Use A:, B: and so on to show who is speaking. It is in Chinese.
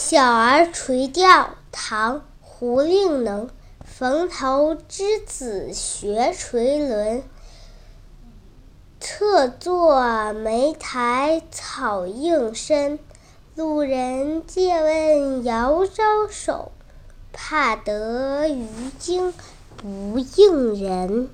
A: 小儿垂钓唐胡令能蓬头稚子学垂纶侧坐莓苔草映身路人借问遥招手怕得鱼惊不应人。